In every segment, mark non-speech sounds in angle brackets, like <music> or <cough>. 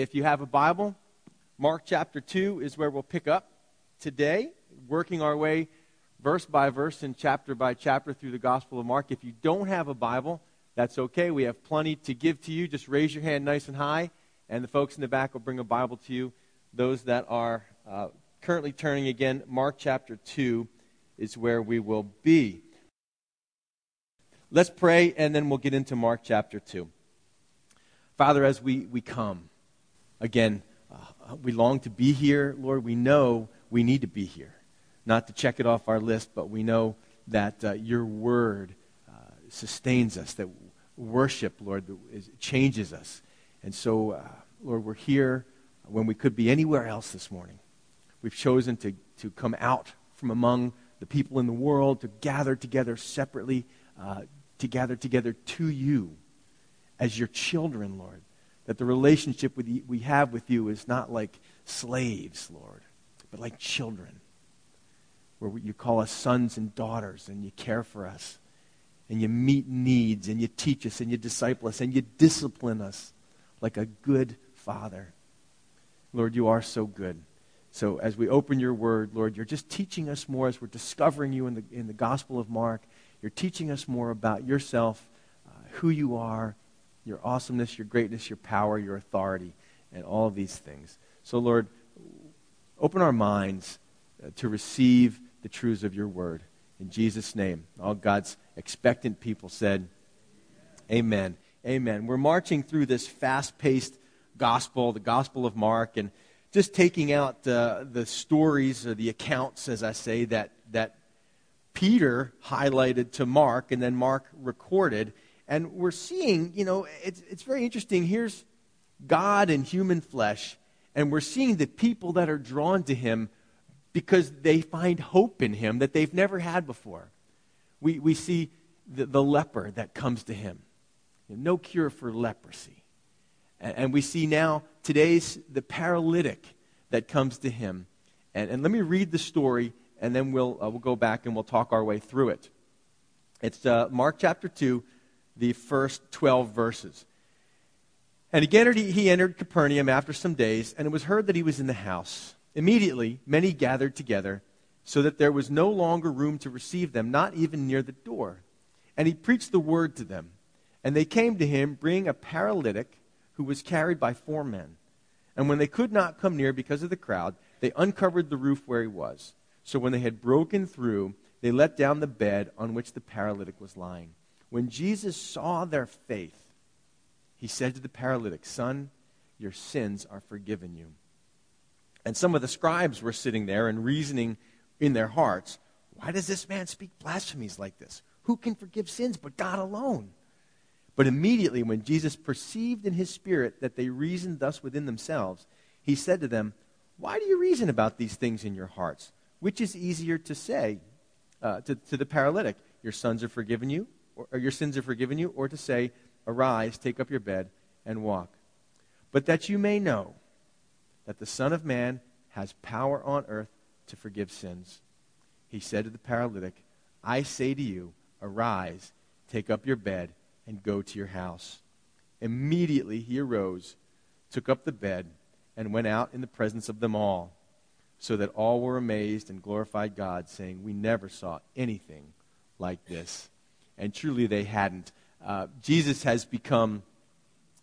if you have a Bible, Mark chapter 2 is where we'll pick up today, working our way verse by verse and chapter by chapter through the Gospel of Mark. If you don't have a Bible, that's okay. We have plenty to give to you. Just raise your hand nice and high, and the folks in the back will bring a Bible to you. Those that are uh, currently turning again, Mark chapter 2 is where we will be. Let's pray, and then we'll get into Mark chapter 2. Father, as we, we come, again, uh, we long to be here. Lord, we know we need to be here. Not to check it off our list, but we know that uh, your word uh, sustains us, that worship, Lord, is, changes us. And so, uh, Lord, we're here when we could be anywhere else this morning. We've chosen to, to come out from among the people in the world, to gather together separately, uh, to gather together to you as your children, Lord. That the relationship you, we have with you is not like slaves, Lord, but like children, where you call us sons and daughters and you care for us and you meet needs and you teach us and you disciple us and you discipline us like a good father. Lord, you are so good. So as we open your word, Lord, you're just teaching us more as we're discovering you in the, in the Gospel of Mark. You're teaching us more about yourself, uh, who you are, your awesomeness, your greatness, your power, your authority, and all of these things. So, Lord, open our minds uh, to receive the truths of your word. In Jesus' name, all God's expectant people said, Amen. Amen. We're marching through this fast paced gospel, the Gospel of Mark, and just taking out uh, the stories or the accounts, as I say, that, that Peter highlighted to Mark and then Mark recorded. And we're seeing, you know, it's, it's very interesting. Here's God in human flesh, and we're seeing the people that are drawn to him because they find hope in him that they've never had before. We, we see the, the leper that comes to him. No cure for leprosy. And, and we see now today's the paralytic that comes to him. And, and let me read the story, and then we'll, uh, we'll go back and we'll talk our way through it. It's uh, Mark chapter 2, the first 12 verses. And again he entered Capernaum after some days, and it was heard that he was in the house. Immediately, many gathered together, so that there was no longer room to receive them, not even near the door. And he preached the word to them. And they came to him, bringing a paralytic who was carried by four men. And when they could not come near because of the crowd, they uncovered the roof where he was. So when they had broken through, they let down the bed on which the paralytic was lying. When Jesus saw their faith, he said to the paralytic, Son, your sins are forgiven you. And some of the scribes were sitting there and reasoning in their hearts, Why does this man speak blasphemies like this? Who can forgive sins but God alone? But immediately, when Jesus perceived in his spirit that they reasoned thus within themselves, he said to them, Why do you reason about these things in your hearts? Which is easier to say uh, to, to the paralytic, Your sons are forgiven you, or, your sins are forgiven you, or to say, Arise, take up your bed, and walk. But that you may know that the Son of Man has power on earth to forgive sins. He said to the paralytic, I say to you, Arise, take up your bed, and go to your house. Immediately he arose, took up the bed, and went out in the presence of them all, so that all were amazed and glorified God, saying, We never saw anything like this. And truly they hadn't. Uh, Jesus has become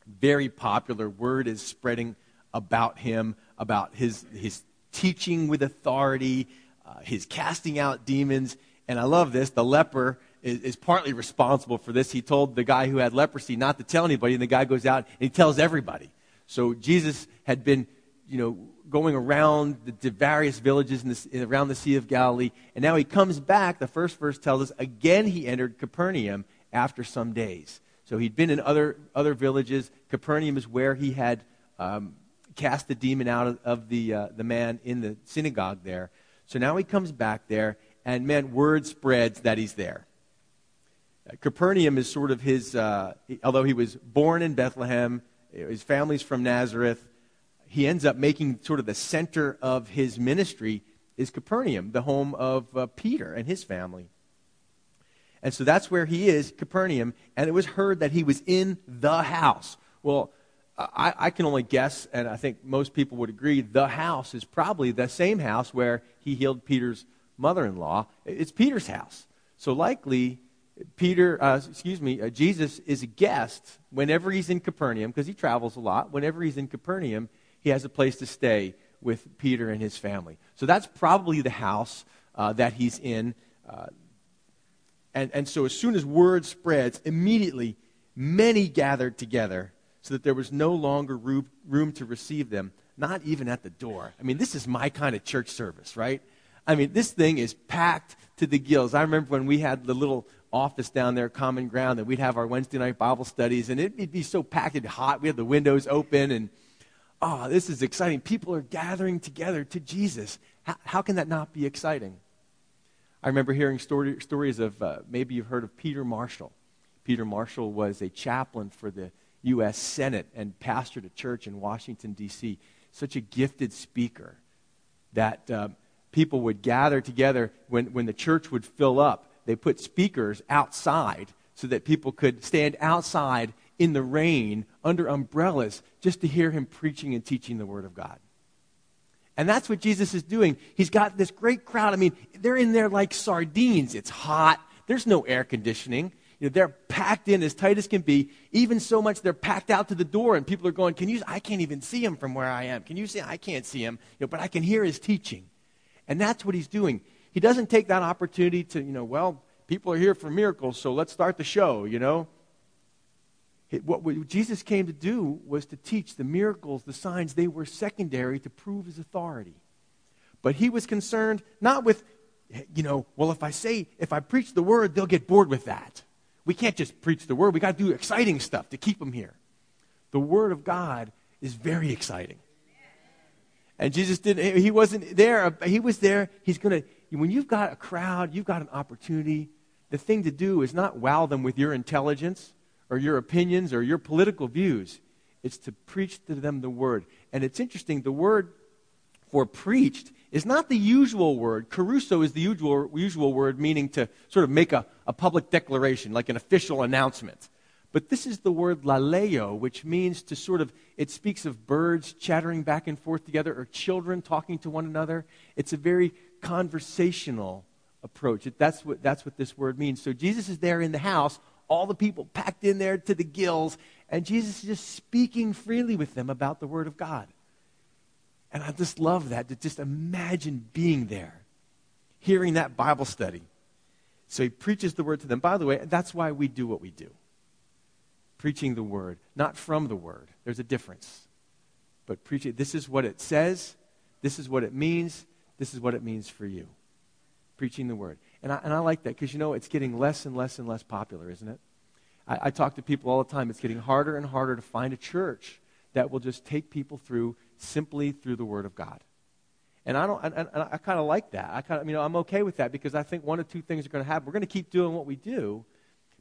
very popular. Word is spreading about him, about his, his teaching with authority, uh, his casting out demons. And I love this. The leper is, is, partly responsible for this. He told the guy who had leprosy not to tell anybody, and the guy goes out and he tells everybody. So Jesus had been, you know, going around the, various villages the, around the Sea of Galilee, and now he comes back. The first verse tells us again he entered Capernaum after some days. So he'd been in other, other villages. Capernaum is where he had um, cast the demon out of, of the, uh, the man in the synagogue there. So now he comes back there, and man, word spreads that he's there. Uh, Capernaum is sort of his, uh, although he was born in Bethlehem, his family's from Nazareth, he ends up making sort of the center of his ministry is Capernaum, the home of uh, Peter and his family. And so that's where he is, Capernaum, and it was heard that he was in the house. Well, I, I, can only guess, and I think most people would agree, the house is probably the same house where he healed Peter's mother in law. It's Peter's house. So likely, Peter, uh, excuse me, uh, Jesus is a guest whenever he's in Capernaum, because he travels a lot. Whenever he's in Capernaum, he has a place to stay with Peter and his family. So that's probably the house uh, that he's in. Uh, and, and so as soon as word spreads, immediately many gathered together so that there was no longer room, room to receive them, not even at the door. I mean, this is my kind of church service, right? I mean, this thing is packed to the gills. I remember when we had the little office down there, Common Ground, that we'd have our Wednesday night Bible studies, and it'd be so packed and hot. We had the windows open, and oh, this is exciting. People are gathering together to Jesus. How, how can that not be exciting? I remember hearing story, stories of uh, maybe you've heard of Peter Marshall. Peter Marshall was a chaplain for the U.S. Senate and pastored a church in Washington, D.C. Such a gifted speaker that uh, people would gather together when, when the church would fill up they put speakers outside so that people could stand outside in the rain under umbrellas just to hear him preaching and teaching the Word of God. And that's what Jesus is doing. He's got this great crowd. I mean, they're in there like sardines. It's hot. There's no air conditioning. You know, they're packed in as tight as can be. Even so much they're packed out to the door, and people are going, "Can you? I can't even see him from where I am. Can you see? I can't see him, you know, but I can hear his teaching." And that's what he's doing. He doesn't take that opportunity to, you know, well, people are here for miracles, so let's start the show, you know. What Jesus came to do was to teach the miracles, the signs, they were secondary to prove his authority. But he was concerned not with, you know, well, if I say, if I preach the word, they'll get bored with that. We can't just preach the word. We got to do exciting stuff to keep them here. The word of God is very exciting. And Jesus didn't, he wasn't there. He was there. He's going to, when you've got a crowd, you've got an opportunity, the thing to do is not wow them with your intelligence or your opinions or your political views. It's to preach to them the word. And it's interesting, the word for preached is not the usual word. Kerusso is the usual, usual word meaning to sort of make a, a public declaration, like an official announcement. But this is the word laleo, which means to sort of, it speaks of birds chattering back and forth together or children talking to one another. It's a very conversational approach. That's what, that's what this word means. So Jesus is there in the house, all the people packed in there to the gills, and Jesus is just speaking freely with them about the Word of God. And I just love that, to just imagine being there, hearing that Bible study. So he preaches the Word to them. By the way, that's why we do what we do preaching the Word, not from the Word. There's a difference. But preaching, this is what it says, this is what it means, this is what it means for you. Preaching the word. And I, and I like that because, you know, it's getting less and less and less popular, isn't it? I, I talk to people all the time. It's getting harder and harder to find a church that will just take people through simply through the Word of God. And I don't, and, I kind of like that. I kind of, you know, I'm okay with that because I think one of two things are going to happen. We're going to keep doing what we do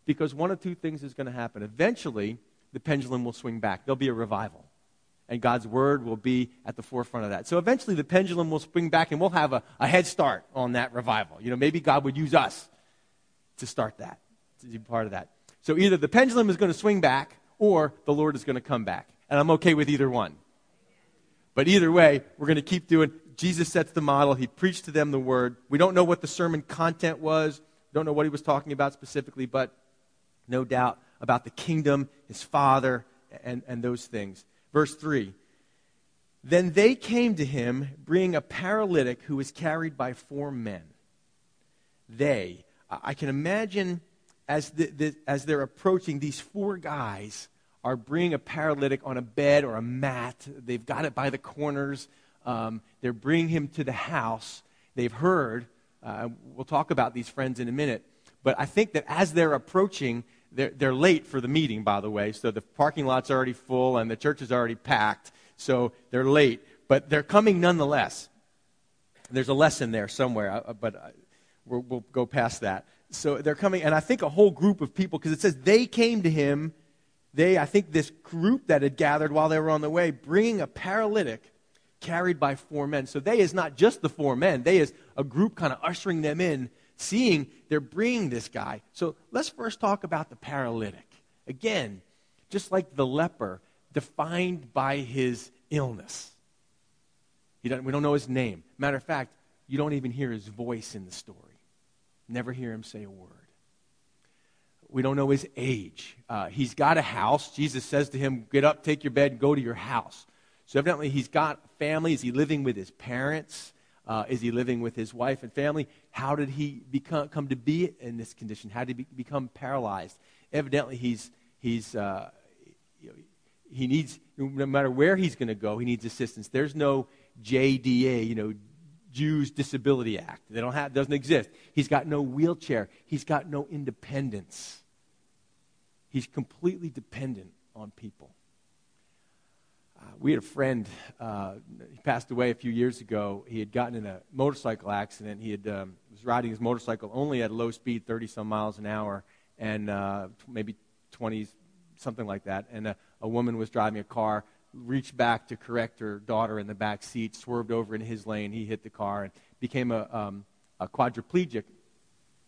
because one of two things is going to happen. Eventually, the pendulum will swing back. There'll be a revival and God's word will be at the forefront of that. So eventually the pendulum will spring back and we'll have a, a head start on that revival. You know, maybe God would use us to start that, to be part of that. So either the pendulum is going to swing back or the Lord is going to come back. And I'm okay with either one. But either way, we're going to keep doing. Jesus sets the model. He preached to them the word. We don't know what the sermon content was. Don't know what he was talking about specifically, but no doubt about the kingdom, his father, and, and those things. Verse 3 Then they came to him, bringing a paralytic who was carried by four men. They, I can imagine as, the, the, as they're approaching, these four guys are bringing a paralytic on a bed or a mat. They've got it by the corners. Um, they're bringing him to the house. They've heard. Uh, we'll talk about these friends in a minute. But I think that as they're approaching, they're, they're late for the meeting, by the way. So the parking lot's already full and the church is already packed. So they're late. But they're coming nonetheless. There's a lesson there somewhere, uh, but uh, we'll, we'll go past that. So they're coming, and I think a whole group of people, because it says they came to him. They, I think this group that had gathered while they were on the way, bringing a paralytic carried by four men. So they is not just the four men, they is a group kind of ushering them in seeing they're bringing this guy. So let's first talk about the paralytic. Again, just like the leper, defined by his illness. we don't know his name. Matter of fact, you don't even hear his voice in the story. Never hear him say a word. We don't know his age. Uh, he's got a house. Jesus says to him, Get up, take your bed, go to your house. So, evidently, he's got family. Is he living with his parents? Uh, is he living with his wife and family? How did he become, come to be in this condition? How did he be, become paralyzed? Evidently, he's, he's, uh, he needs, no matter where he's going to go, he needs assistance. There's no JDA, you know, Jews Disability Act. They don't have, doesn't exist. He's got no wheelchair. He's got no independence. He's completely dependent on people. We had a friend, uh, he passed away a few years ago. He had gotten in a motorcycle accident. He had, um, was riding his motorcycle only at low speed, 30 some miles an hour, and uh, maybe 20, something like that. And a, a woman was driving a car, reached back to correct her daughter in the back seat, swerved over in his lane. He hit the car and became a, um, a quadriplegic.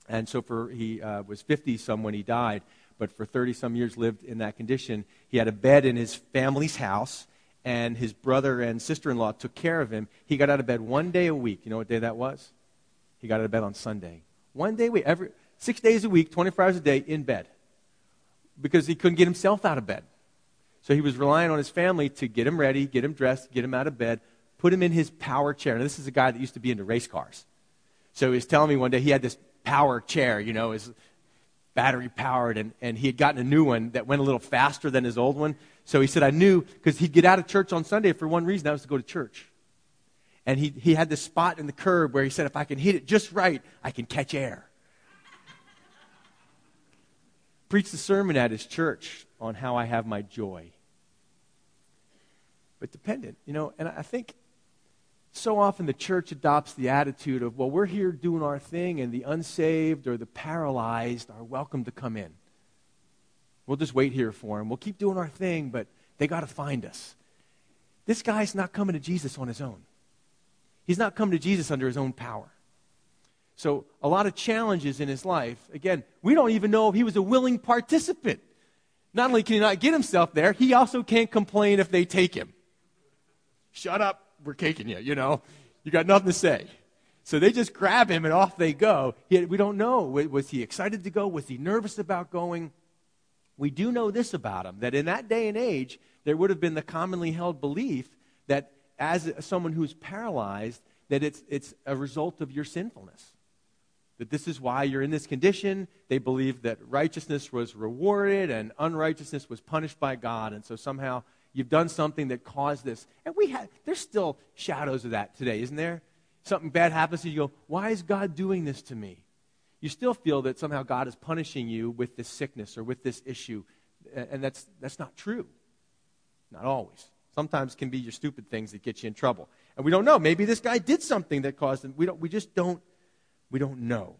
And so for he uh, was 50 some when he died, but for 30 some years lived in that condition. He had a bed in his family's house and his brother and sister in law took care of him. He got out of bed one day a week. You know what day that was? He got out of bed on Sunday. One day a week, every, six days a week, 24 hours a day, in bed. Because he couldn't get himself out of bed. So he was relying on his family to get him ready, get him dressed, get him out of bed, put him in his power chair. Now, this is a guy that used to be into race cars. So he was telling me one day he had this power chair, you know, his battery powered, and, and he had gotten a new one that went a little faster than his old one. So he said, I knew, because he'd get out of church on Sunday for one reason, that was to go to church. And he, he had this spot in the curb where he said, if I can hit it just right, I can catch air. <laughs> Preached a sermon at his church on how I have my joy. But dependent, you know, and I think so often the church adopts the attitude of, well, we're here doing our thing, and the unsaved or the paralyzed are welcome to come in. We'll just wait here for them. We'll keep doing our thing, but they got to find us. This guy's not coming to Jesus on his own. He's not coming to Jesus under his own power. So, a lot of challenges in his life. Again, we don't even know if he was a willing participant. Not only can he not get himself there, he also can't complain if they take him. Shut up, we're taking you, you know. You got nothing to say. So they just grab him and off they go. He, we don't know. Was he excited to go? Was he nervous about going? We do know this about him that in that day and age, there would have been the commonly held belief that as someone who's paralyzed, that it's, it's a result of your sinfulness. That this is why you're in this condition. They believed that righteousness was rewarded and unrighteousness was punished by God. And so somehow You've done something that caused this. And we have, there's still shadows of that today, isn't there? Something bad happens to you, you go, why is God doing this to me? You still feel that somehow God is punishing you with this sickness or with this issue. And that's, that's not true. Not always. Sometimes can be your stupid things that get you in trouble. And we don't know. Maybe this guy did something that caused him. We, don't, we just don't, we don't know.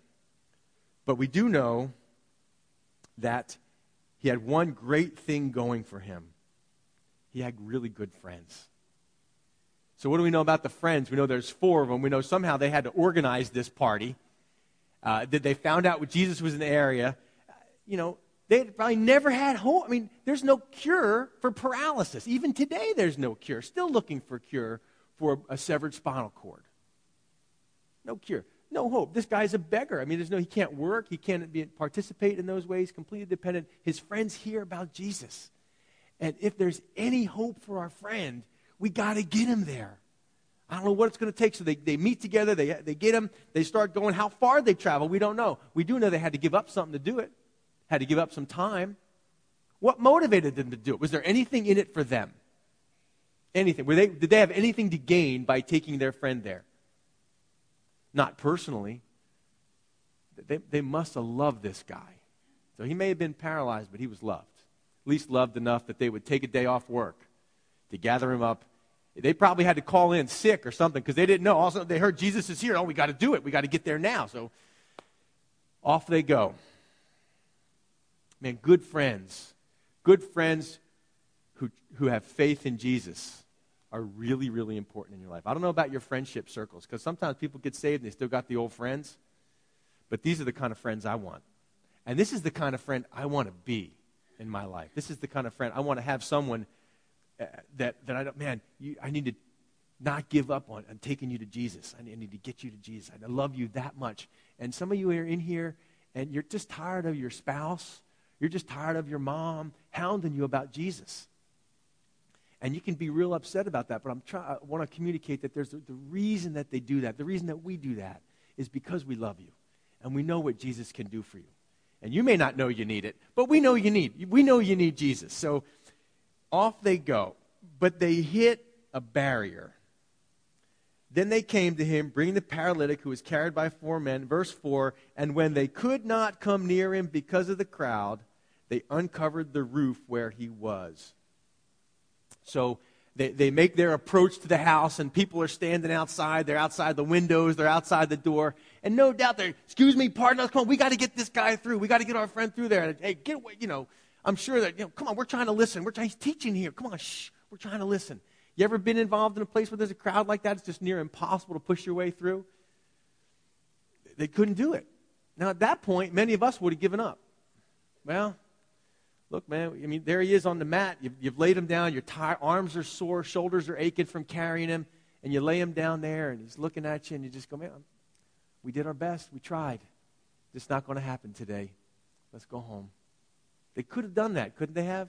But we do know that he had one great thing going for him he had really good friends. So, what do we know about the friends? We know there's four of them. We know somehow they had to organize this party. Uh, that they found out what Jesus was in the area. Uh, you know, they probably never had hope. I mean, there's no cure for paralysis. Even today, there's no cure. Still looking for cure for a severed spinal cord. No cure. No hope. This guy's a beggar. I mean, there's no, he can't work. He can't be, participate in those ways, completely dependent. His friends hear about Jesus. And if there's any hope for our friend, we got to get him there. I don't know what it's going to take. So they, they meet together, they, they get him, they start going. How far they travel, we don't know. We do know they had to give up something to do it, had to give up some time. What motivated them to do it? Was there anything in it for them? Anything? Were they, did they have anything to gain by taking their friend there? Not personally. They, they must have loved this guy. So he may have been paralyzed, but he was loved at least loved enough that they would take a day off work to gather him up. They probably had to call in sick or something because they didn't know. Also, they heard Jesus is here. Oh, we got to do it. We got to get there now. So off they go. Man, good friends, good friends who, who have faith in Jesus are really, really important in your life. I don't know about your friendship circles because sometimes people get saved and they still got the old friends. But these are the kind of friends I want. And this is the kind of friend I want to be in my life. This is the kind of friend I want to have someone Uh, that, that I don't, man, you, I need to not give up on, on taking you to Jesus. I need, I need to get you to Jesus. I love you that much. And some of you are in here and you're just tired of your spouse. You're just tired of your mom hounding you about Jesus. And you can be real upset about that, but I'm try, I want to communicate that there's the, the reason that they do that, the reason that we do that, is because we love you. And we know what Jesus can do for you. And you may not know you need it, but we know you need. We know you need Jesus. So off they go. But they hit a barrier. Then they came to him, bringing the paralytic who was carried by four men. Verse 4 And when they could not come near him because of the crowd, they uncovered the roof where he was. So they, they make their approach to the house, and people are standing outside. They're outside the windows, they're outside the door. And no doubt they're, excuse me, pardon us, come on, we got to get this guy through. We got to get our friend through there. And, hey, get away, you know. I'm sure that, you know, come on, we're trying to listen. We're trying, he's teaching here. Come on, shh, we're trying to listen. You ever been involved in a place where there's a crowd like that? It's just near impossible to push your way through. They couldn't do it. Now, at that point, many of us would have given up. Well, look, man, I mean, there he is on the mat. You've, you've laid him down. Your tired, arms are sore, shoulders are aching from carrying him. And you lay him down there, and he's looking at you, and you just go, man, we did our best. We tried. It's not going to happen today. Let's go home. They could have done that, couldn't they have?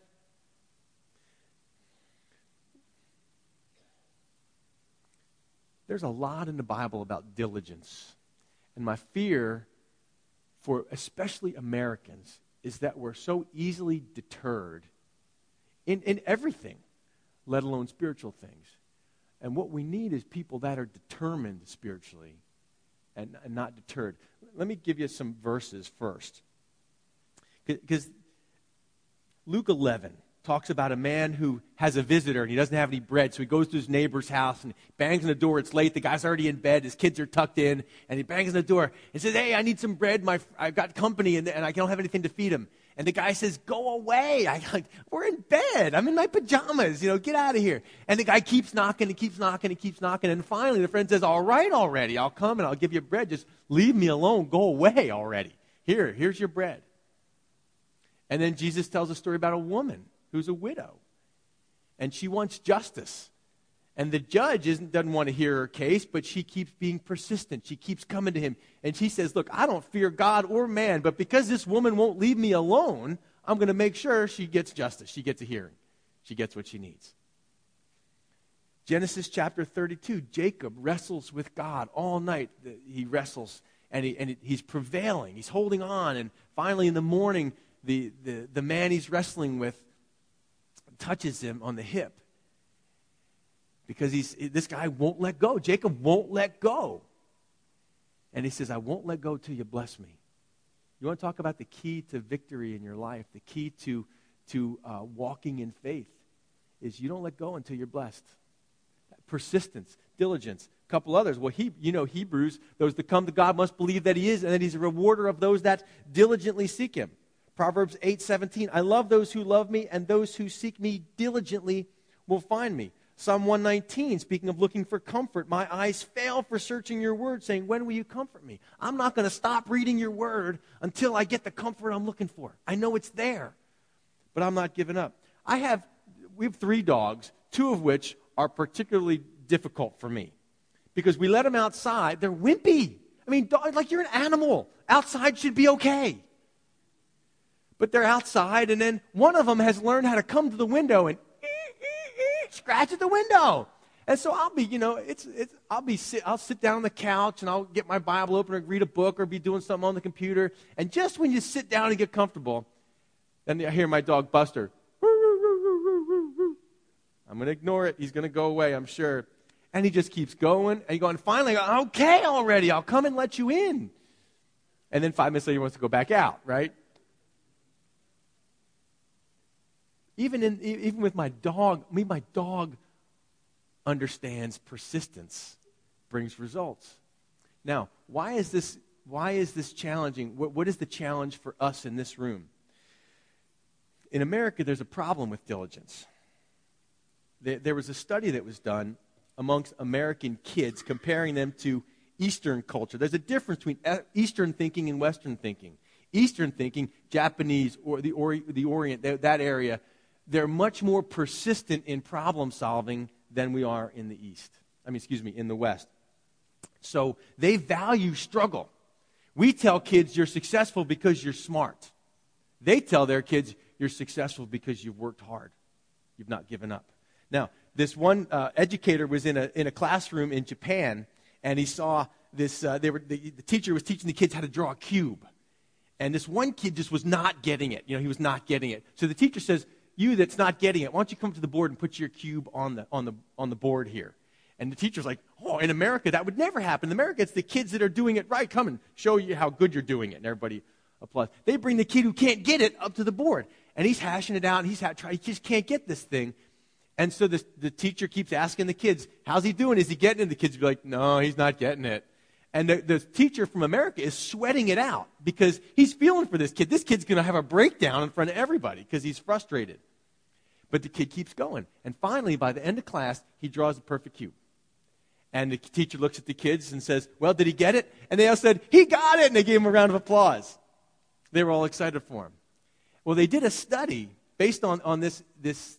There's a lot in the Bible about diligence. And my fear for especially Americans is that we're so easily deterred in, in everything, let alone spiritual things. And what we need is people that are determined spiritually and, and not deterred. Let me give you some verses first. Because Luke 11 talks about a man who has a visitor and he doesn't have any bread. So he goes to his neighbor's house and bangs on the door. It's late. The guy's already in bed. His kids are tucked in. And he bangs on the door and says, Hey, I need some bread. My, I've got company and, and I don't have anything to feed him. And the guy says, Go away. I, like, we're in bed. I'm in my pajamas. You know, get out of here. And the guy keeps knocking and keeps knocking and keeps knocking. And finally, the friend says, All right, already. I'll come and I'll give you bread. Just leave me alone. Go away already. Here, here's your bread. And then Jesus tells a story about a woman who's a widow. And she wants justice. And the judge doesn't want to hear her case, but she keeps being persistent. She keeps coming to him. And she says, Look, I don't fear God or man, but because this woman won't leave me alone, I'm going to make sure she gets justice. She gets a hearing. She gets what she needs. Genesis chapter 32, Jacob wrestles with God all night. He wrestles and, he, and he's prevailing. He's holding on. And finally, in the morning, the, the, the man he's wrestling with touches him on the hip because he's, this guy won't let go. Jacob won't let go. And he says, I won't let go till you bless me. You want to talk about the key to victory in your life, the key to, to uh, walking in faith is you don't let go until you're blessed. Persistence, diligence, a couple others. Well, he, you know, Hebrews, those that come to God must believe that he is and that he's a rewarder of those that diligently seek him. Proverbs 8:17 I love those who love me and those who seek me diligently will find me. Psalm 119 speaking of looking for comfort my eyes fail for searching your word saying when will you comfort me? I'm not going to stop reading your word until I get the comfort I'm looking for. I know it's there. But I'm not giving up. I have we have 3 dogs, two of which are particularly difficult for me. Because we let them outside, they're wimpy. I mean, dog, like you're an animal. Outside should be okay but they're outside, and then one of them has learned how to come to the window and <laughs> scratch at the window. And so I'll be, you know, it's, it's, I'll be, sit, I'll sit down on the couch and I'll get my Bible open and read a book or be doing something on the computer. And just when you sit down and get comfortable, then I hear my dog Buster. <laughs> I'm going to ignore it. He's going to go away, I'm sure. And he just keeps going and going. Finally, go, okay, already, I'll come and let you in. And then five minutes later, he wants to go back out, right? Even, in, even with my dog, me, my dog understands persistence brings results. Now, why is this, why is this challenging? What, what is the challenge for us in this room? In America, there's a problem with diligence. There, there was a study that was done amongst American kids comparing them to Eastern culture. There's a difference between uh, Eastern thinking and Western thinking. Eastern thinking, Japanese or the, or, the Orient, that area, they're much more persistent in problem solving than we are in the East. I mean, excuse me, in the West. So they value struggle. We tell kids you're successful because you're smart. They tell their kids you're successful because you've worked hard. You've not given up. Now, this one uh, educator was in a, in a classroom in Japan, and he saw this. Uh, they were, the, the teacher was teaching the kids how to draw a cube. And this one kid just was not getting it. You know, he was not getting it. So the teacher says, You that's not getting it, why don't you come to the board and put your cube on the, on the, on the board here? And the teacher's like, Oh, in America, that would never happen. In America, it's the kids that are doing it right. Come and show you how good you're doing it. And everybody applauds. They bring the kid who can't get it up to the board. And he's hashing it out, and he's ha- try, he just can't get this thing. And so the, the teacher keeps asking the kids, How's he doing? Is he getting it? The kids be like, No, he's not getting it. And the, the teacher from America is sweating it out because he's feeling for this kid. This kid's going to have a breakdown in front of everybody because he's frustrated. But the kid keeps going. And finally, by the end of class, he draws a perfect cube. And the teacher looks at the kids and says, Well, did he get it? And they all said, He got it. And they gave him a round of applause. They were all excited for him. Well, they did a study based on, on this, this,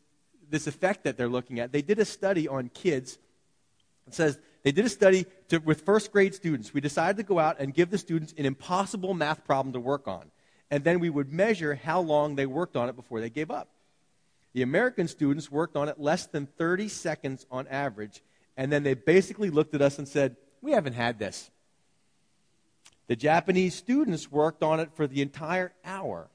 this effect that they're looking at. They did a study on kids. It says they did a study to, with first grade students. We decided to go out and give the students an impossible math problem to work on. And then we would measure how long they worked on it before they gave up. The American students worked on it less than 30 seconds on average. And then they basically looked at us and said, We haven't had this. The Japanese students worked on it for the entire hour.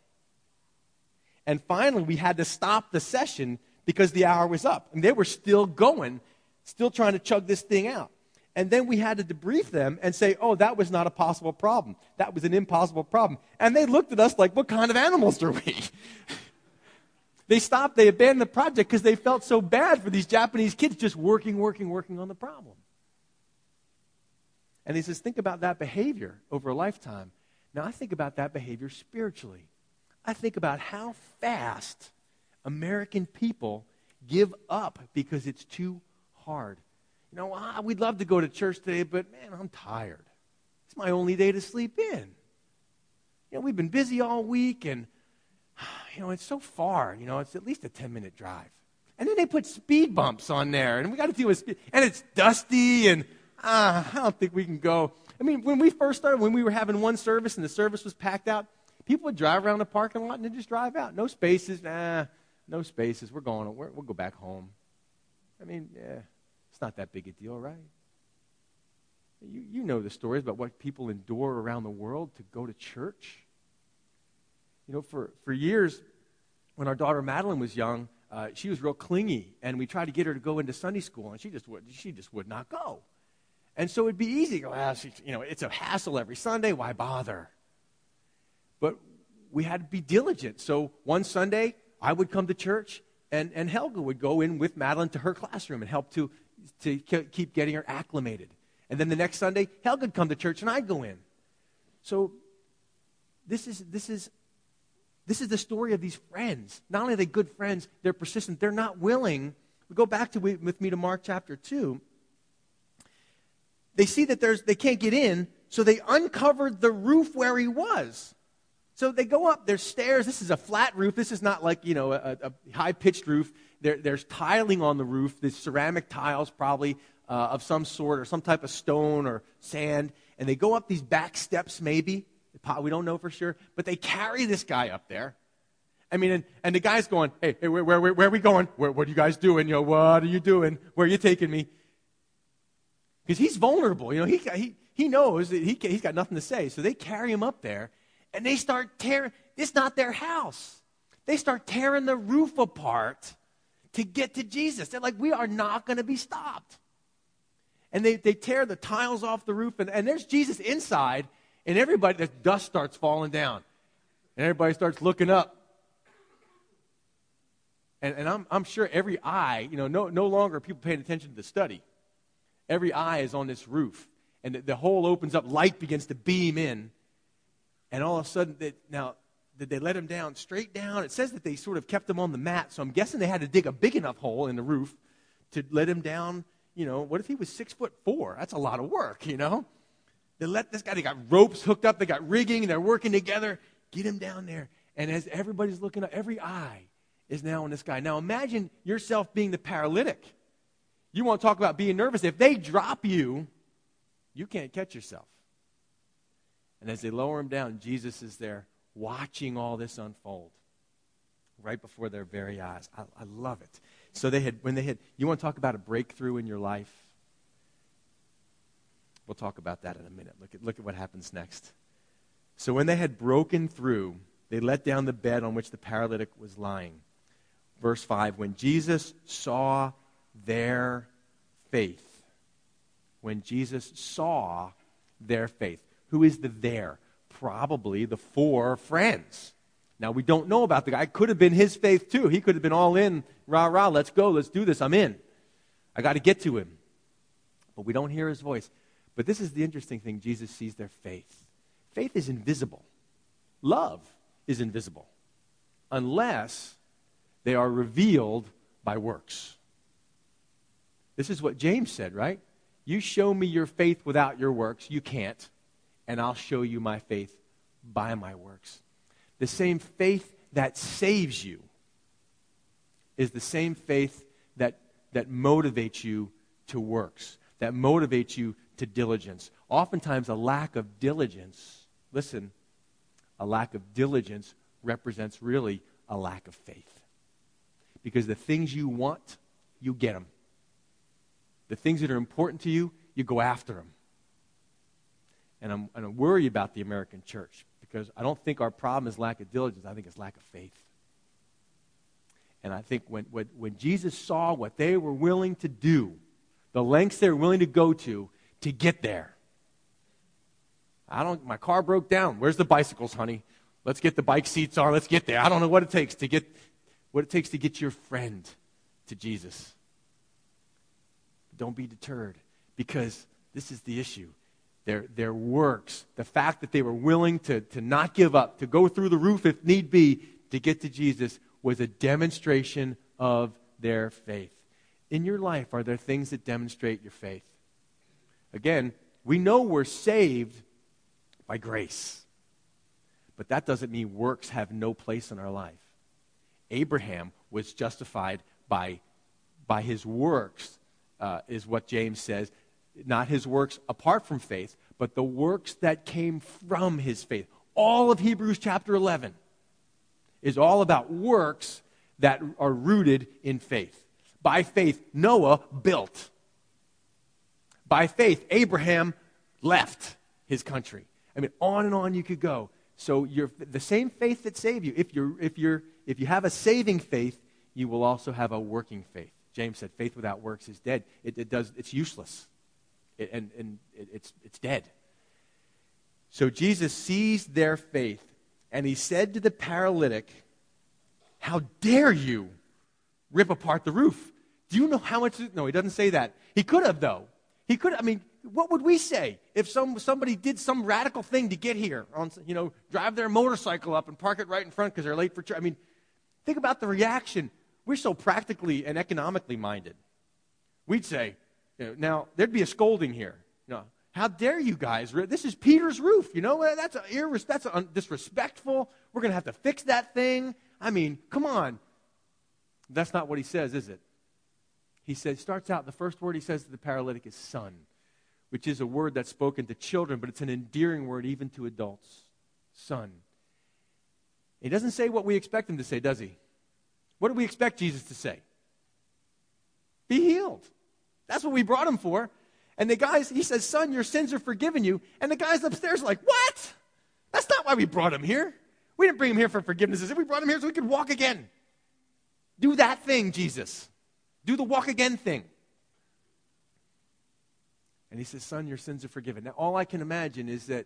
And finally, we had to stop the session because the hour was up. And they were still going, still trying to chug this thing out. And then we had to debrief them and say, oh, that was not a possible problem. That was an impossible problem. And they looked at us like, what kind of animals are we? <laughs> they stopped, they abandoned the project because they felt so bad for these Japanese kids just working, working, working on the problem. And he says, think about that behavior over a lifetime. Now, I think about that behavior spiritually. I think about how fast American people give up because it's too hard. You know, ah, we'd love to go to church today, but man, I'm tired. It's my only day to sleep in. You know, we've been busy all week, and, <sighs> you know, it's so far. You know, it's at least a 10 minute drive. And then they put speed bumps on there, and we got to deal with speed. And it's dusty, and ah, I don't think we can go. I mean, when we first started, when we were having one service and the service was packed out, People would drive around the parking lot and then just drive out. No spaces. Nah, no spaces. We're going. we will go back home. I mean, yeah, it's not that big a deal, right? You, you know the stories about what people endure around the world to go to church. You know, for, for years, when our daughter Madeline was young, uh, she was real clingy, and we tried to get her to go into Sunday school, and she just would, she just would not go. And so it'd be easy to go, she, you know, it's a hassle every Sunday. Why bother? But we had to be diligent. So one Sunday, I would come to church, and, and Helga would go in with Madeline to her classroom and help to, to keep getting her acclimated. And then the next Sunday, Helga would come to church, and I'd go in. So this is, this is, this is the story of these friends. Not only are they good friends, they're persistent. They're not willing. We go back to with me to Mark chapter 2. They see that there's, they can't get in, so they uncovered the roof where he was. So they go up, there's stairs. This is a flat roof. This is not like, you know, a, a high pitched roof. There, there's tiling on the roof. There's ceramic tiles, probably uh, of some sort, or some type of stone or sand. And they go up these back steps, maybe. We don't know for sure. But they carry this guy up there. I mean, and, and the guy's going, hey, hey where, where, where, where are we going? What are you guys doing? You know, what are you doing? Where are you taking me? Because he's vulnerable. You know, he, he, he knows that he, he's got nothing to say. So they carry him up there and they start tearing, it's not their house. They start tearing the roof apart to get to Jesus. They're like, we are not going to be stopped. And they, they tear the tiles off the roof, and, and there's Jesus inside, and everybody, the dust starts falling down. And everybody starts looking up. And, and I'm, I'm sure every eye, you know, no, no longer people paying attention to the study. Every eye is on this roof. And the, the hole opens up, light begins to beam in and all of a sudden, they, now, did they let him down straight down? It says that they sort of kept him on the mat, so I'm guessing they had to dig a big enough hole in the roof to let him down. You know, what if he was six foot four? That's a lot of work, you know? They let this guy, they got ropes hooked up, they got rigging, they're working together. Get him down there. And as everybody's looking up, every eye is now on this guy. Now imagine yourself being the paralytic. You want to talk about being nervous. If they drop you, you can't catch yourself. And as they lower him down, Jesus is there watching all this unfold right before their very eyes. I, I love it. So they had, when they had, you want to talk about a breakthrough in your life? We'll talk about that in a minute. Look at, look at what happens next. So when they had broken through, they let down the bed on which the paralytic was lying. Verse 5 When Jesus saw their faith, when Jesus saw their faith, who is the there? Probably the four friends. Now, we don't know about the guy. It could have been his faith too. He could have been all in, rah, rah, let's go, let's do this, I'm in. I got to get to him. But we don't hear his voice. But this is the interesting thing Jesus sees their faith. Faith is invisible, love is invisible, unless they are revealed by works. This is what James said, right? You show me your faith without your works, you can't, and I'll show you my faith by my works. The same faith that saves you is the same faith that, that motivates you to works, that motivates you to diligence. Oftentimes, a lack of diligence, listen, a lack of diligence represents really a lack of faith. Because the things you want, you get them. The things that are important to you, you go after them. And I'm, and I'm worried about the American church because I don't think our problem is lack of diligence. I think it's lack of faith. And I think when, when, when Jesus saw what they were willing to do, the lengths they were willing to go to to get there. I don't, my car broke down. Where's the bicycles, honey? Let's get the bike seats on. Let's get there. I don't know what it takes to get, what it takes to get your friend to Jesus. Don't be deterred because this is the issue. Their, their works, the fact that they were willing to, to not give up, to go through the roof if need be to get to Jesus, was a demonstration of their faith. In your life, are there things that demonstrate your faith? Again, we know we're saved by grace, but that doesn't mean works have no place in our life. Abraham was justified by, by his works, uh, is what James says, not his works apart from faith, but the works that came from his faith. All of Hebrews chapter 11 is all about works that are rooted in faith. By faith, Noah built. By faith, Abraham left his country. I mean, on and on you could go. So the same faith that saved you, if, you're, if, you're, if you have a saving faith, you will also have a working faith. James said, faith without works is dead. It, it does, it's useless. It, and and it, it's, it's dead. So Jesus sees their faith, and he said to the paralytic, How dare you rip apart the roof? Do you know how much? No, he doesn't say that. He could have, though. He could. I mean, what would we say if some, somebody did some radical thing to get here? On, you know, drive their motorcycle up and park it right in front because they're late for church. I mean, think about the reaction. We're so practically and economically minded. We'd say, you know, now, there'd be a scolding here. You know, how dare you guys? This is Peter's roof. You know, that's, a irres- that's a disrespectful. We're going to have to fix that thing. I mean, come on. That's not what he says, is it? He says, starts out, the first word he says to the paralytic is son, which is a word that's spoken to children, but it's an endearing word even to adults. Son. He doesn't say what we expect him to say, does he? What do we expect Jesus to say? Be healed. That's what we brought him for. And the guys, he says, Son, your sins are forgiven you. And the guys upstairs are like, What? That's not why we brought him here. We didn't bring him here for forgiveness. We brought him here so we could walk again. Do that thing, Jesus. Do the walk again thing. And he says, Son, your sins are forgiven. Now, all I can imagine is that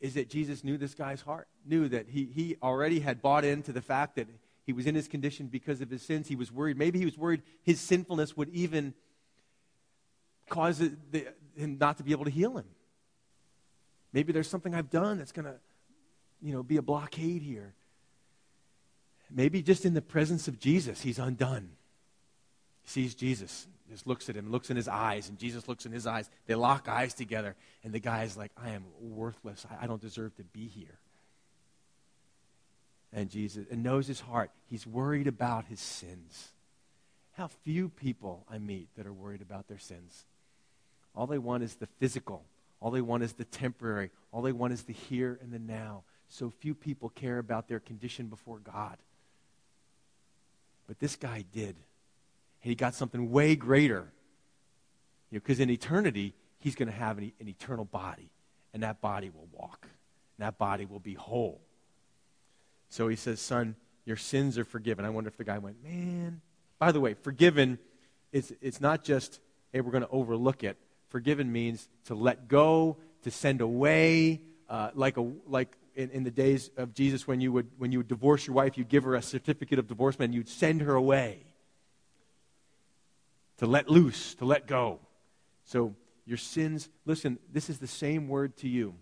is that Jesus knew this guy's heart, knew that he, he already had bought into the fact that he was in his condition because of his sins. He was worried. Maybe he was worried his sinfulness would even cause the, him not to be able to heal him. Maybe there's something I've done that's going to, you know, be a blockade here. Maybe just in the presence of Jesus, he's undone. He sees Jesus, just looks at him, looks in his eyes, and Jesus looks in his eyes. They lock eyes together, and the guy is like, I am worthless. I, I don't deserve to be here. and Jesus and knows his heart. He's worried about his sins. How few people I meet that are worried about their sins. All they want is the physical. All they want is the temporary. All they want is the here and the now. So few people care about their condition before God. But this guy did. And he got something way greater. Because you know, in eternity, he's going to have an, an eternal body. And that body will walk. And that body will be whole. So he says, Son, your sins are forgiven. I wonder if the guy went, Man. By the way, forgiven, it's, it's not just, hey, we're going to overlook it. Forgiven means to let go, to send away, uh, like, a, like in, in, the days of Jesus when you, would, when you would divorce your wife, you'd give her a certificate of divorcement, and you'd send her away. To let loose, to let go. So your sins, listen, this is the same word to you.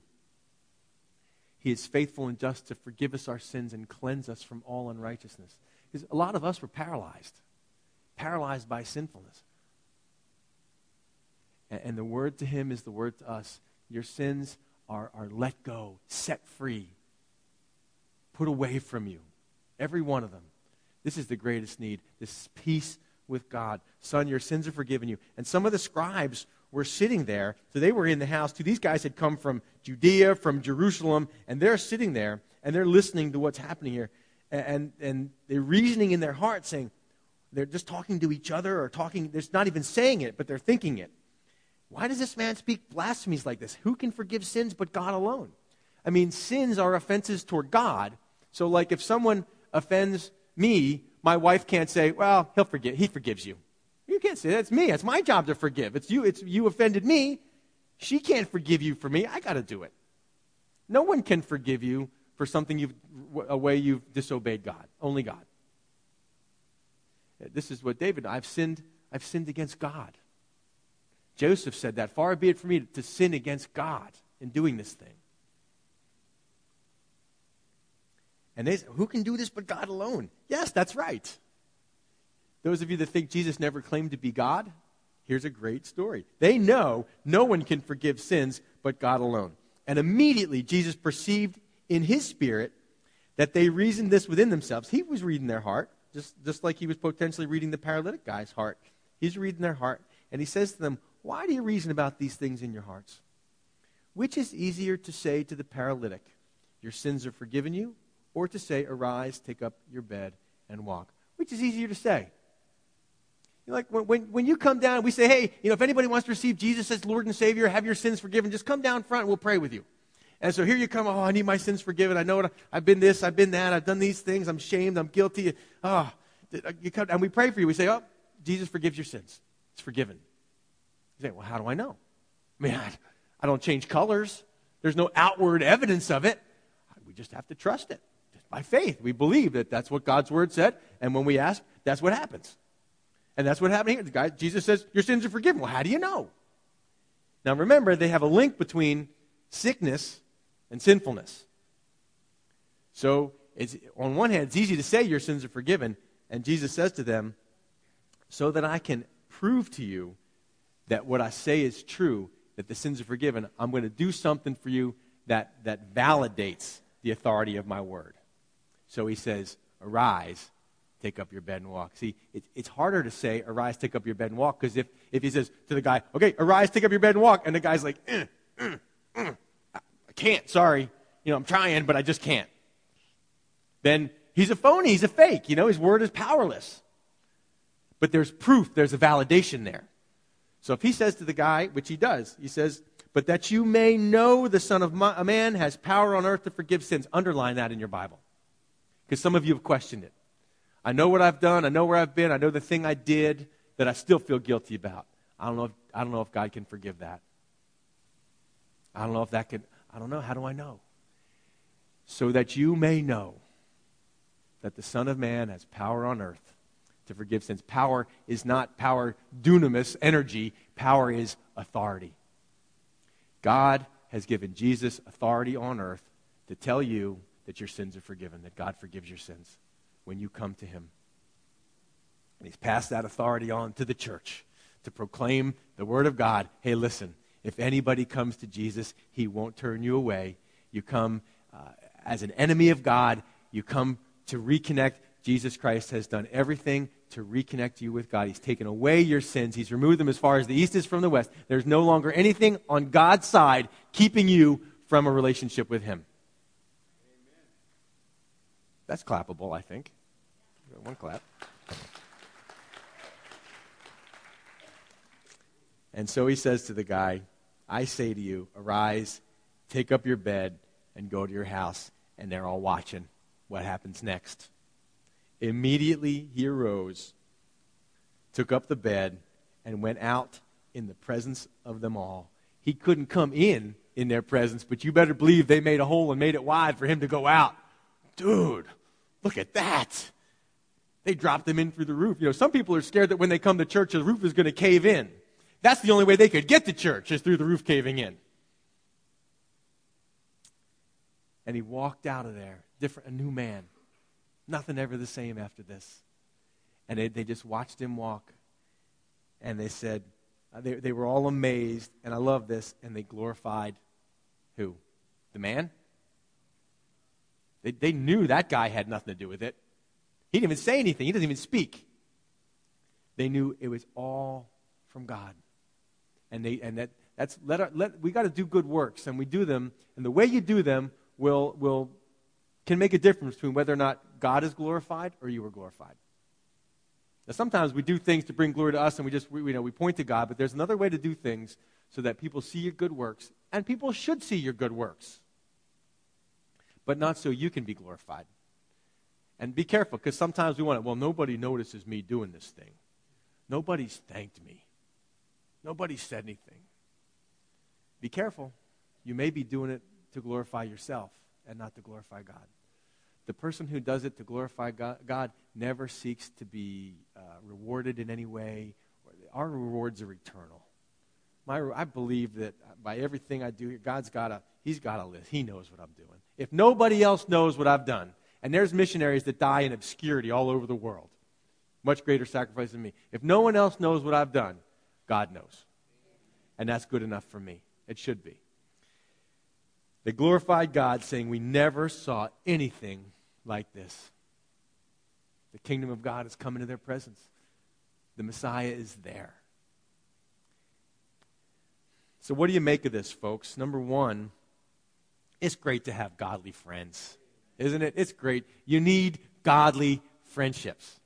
He is faithful and just to forgive us our sins and cleanse us from all unrighteousness. Because a lot of us were paralyzed, paralyzed by sinfulness. And, and the word to him is the word to us. Your sins are, are let go, set free, put away from you. Every one of them. This is the greatest need. This peace with God. Son, your sins are forgiven you. And some of the scribes were sitting there. So they were in the house too. These guys had come from Judea, from Jerusalem, and they're sitting there and they're listening to what's happening here. And, and, they're reasoning in their heart, saying, they're just talking to each other or talking, they're not even saying it, but they're thinking it. Why does this man speak blasphemies like this? Who can forgive sins but God alone? I mean, sins are offenses toward God. So, like, if someone offends me, my wife can't say, well, he'll forgive, he forgives you. You can't say that's me. It's my job to forgive. It's you. It's you offended me. She can't forgive you for me. I got to do it. No one can forgive you for something you've a way you've disobeyed God. Only God. This is what David. I've sinned. I've sinned against God. Joseph said that. Far be it from me to sin against God in doing this thing. And they said, Who can do this but God alone? Yes, that's right. Those of you that think Jesus never claimed to be God, here's a great story. They know no one can forgive sins but God alone. And immediately Jesus perceived in his spirit that they reasoned this within themselves. He was reading their heart, just, just like he was potentially reading the paralytic guy's heart. He's reading their heart. And he says to them, Why do you reason about these things in your hearts? Which is easier to say to the paralytic, Your sins are forgiven you, or to say, Arise, take up your bed, and walk? Which is easier to say? like when, when, when you come down, we say, hey, you know, if anybody wants to receive Jesus as Lord and Savior, have your sins forgiven, just come down front and we'll pray with you. And so here you come, oh, I need my sins forgiven. I know what I, have been this, I've been that, I've done these things, I'm shamed, I'm guilty. Oh, you come, and we pray for you. We say, oh, Jesus forgives your sins. It's forgiven. You say, well, how do I know? I mean, <laughs> I, I don't change colors. There's no outward evidence of it. We just have to trust it. Just by faith, we believe that that's what God's word said, and when we ask, that's what happens. And that's what happened here. The guy, Jesus says, Your sins are forgiven. Well, how do you know? Now remember, they have a link between sickness and sinfulness. So, on one hand, it's easy to say your sins are forgiven. And Jesus says to them, So that I can prove to you that what I say is true, that the sins are forgiven, I'm going to do something for you that, that validates the authority of my word. So he says, Arise take up your bed and walk. See, it, it's harder to say, arise, take up your bed and walk, because if, if he says to the guy, okay, arise, take up your bed and walk, and the guy's like, eh, eh, eh, I can't, sorry. You know, I'm trying, but I just can't. Then he's a phony, he's a fake. You know, his word is powerless. But there's proof, there's a validation there. So if he says to the guy, which he does, he says, but that you may know the Son of Man has power on earth to forgive sins. Underline that in your Bible. Because some of you have questioned it. I know what I've done. I know where I've been. I know the thing I did that I still feel guilty about. I don't know if, I don't know if God can forgive that. I don't know if that could, I don't know. How do I know? So that you may know that the Son of Man has power on earth to forgive sins. Power is not power, dunamis, energy. Power is authority. God has given Jesus authority on earth to tell you that your sins are forgiven, that God forgives your sins when you come to him. And he's passed that authority on to the church to proclaim the word of God. Hey, listen, if anybody comes to Jesus, he won't turn you away. You come uh, as an enemy of God, You come to reconnect. Jesus Christ has done everything to reconnect you with God. He's taken away your sins. He's removed them as far as the east is from the west. There's no longer anything on God's side keeping you from a relationship with Him. That's clappable, I think. One clap. And so he says to the guy, I say to you, arise, take up your bed, and go to your house. And they're all watching what happens next. Immediately he arose, took up the bed, and went out in the presence of them all. He couldn't come in in their presence, but you better believe they made a hole and made it wide for him to go out. Dude, look at that. They dropped them in through the roof. You know, some people are scared that when they come to church, the roof is going to cave in. That's the only way they could get to church, is through the roof caving in. And he walked out of there, different, a new man. Nothing ever the same after this. And they, they just watched him walk. And they said, uh, they, they were all amazed. And I love this. And they glorified who? The man? They, they knew that guy had nothing to do with it. He didn't even say anything, he doesn't even speak. They knew it was all from God. And, they, and that, that's, let, our, let we got to do good works, and we do them. And the way you do them will, will, can make a difference between whether or not God is glorified or you are glorified. Now, sometimes we do things to bring glory to us, and we just we, you know, we point to God, but there's another way to do things so that people see your good works, and people should see your good works, but not so you can be glorified. And be careful, because sometimes we want to, well, nobody notices me doing this thing. Nobody's thanked me. Nobody said anything. Be careful. You may be doing it to glorify yourself and not to glorify God. The person who does it to glorify God, God never seeks to be uh, rewarded in any way. Our rewards are eternal. My, I believe that by everything I do, God's got a, He's got a list. He knows what I'm doing. If nobody else knows what I've done, and there's missionaries that die in obscurity all over the world, much greater sacrifice than me. If no one else knows what I've done, God knows. And that's good enough for me. It should be. They glorified God, saying, We never saw anything like this. The kingdom of God has come into their presence, the Messiah is there. So, what do you make of this, folks? Number one, it's great to have godly friends, isn't it? It's great. You need godly friendships.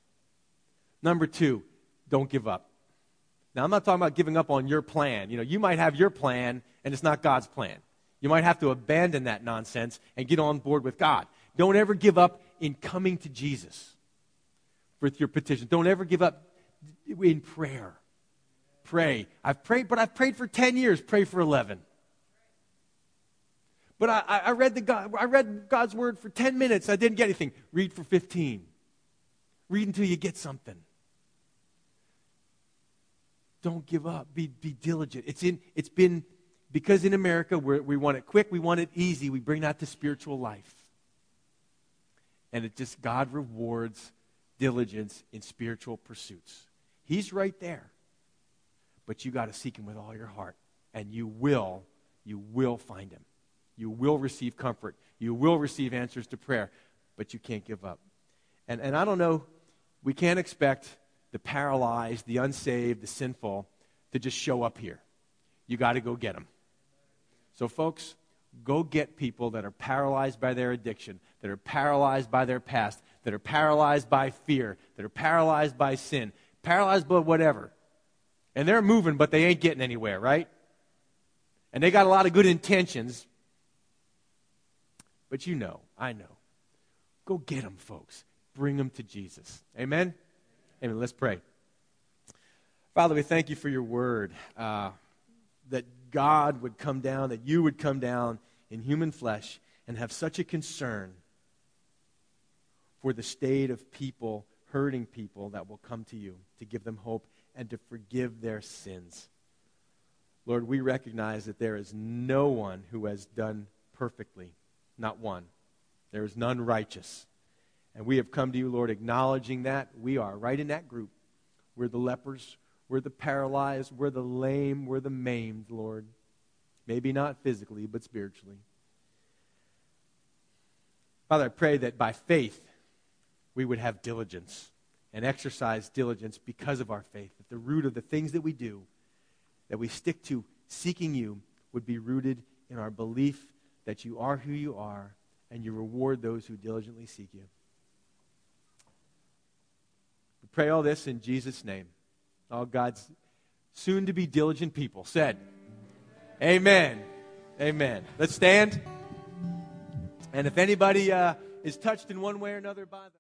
Number two, don't give up. Now, I'm not talking about giving up on your plan. You know, you might have your plan and it's not God's plan. You might have to abandon that nonsense and get on board with God. Don't ever give up in coming to Jesus with your petition. Don't ever give up in prayer. Pray. I've prayed, but I've prayed for 10 years. Pray for 11. But I, I, read the God, I read God's word for 10 minutes. I didn't get anything. Read for 15. Read until you get something. Don't give up. Be, be diligent. It's, in, it's been because in America we want it quick, we want it easy. We bring that to spiritual life. And it just, God rewards diligence in spiritual pursuits. He's right there. But you got to seek Him with all your heart. And you will, you will find Him. You will receive comfort. You will receive answers to prayer. But you can't give up. And, and I don't know, we can't expect the paralyzed, the unsaved, the sinful to just show up here. You got to go get them. So, folks, go get people that are paralyzed by their addiction, that are paralyzed by their past, that are paralyzed by fear, that are paralyzed by sin, paralyzed by whatever. And they're moving, but they ain't getting anywhere, right? And they got a lot of good intentions. But you know, I know. Go get them, folks. Bring them to Jesus. Amen? Amen. Let's pray. Father, we thank you for your word. Uh, that God would come down, that you would come down in human flesh and have such a concern for the state of people, hurting people that will come to you to give them hope and to forgive their sins. Lord, we recognize that there is no one who has done perfectly, not one. There is none righteous. And we have come to you, Lord, acknowledging that. We are right in that group. We're the lepers, we're the paralyzed, we're the lame, we're the maimed, Lord. Maybe not physically, but spiritually. Father, I pray that by faith we would have diligence and exercise diligence because of our faith. That the root of the things that we do, that we stick to seeking you, would be rooted in our belief that you are who you are and you reward those who diligently seek you. We pray all this in Jesus' name. All God's soon to be diligent people said, Amen. Amen. Let's stand. And if anybody uh, is touched in one way or another by the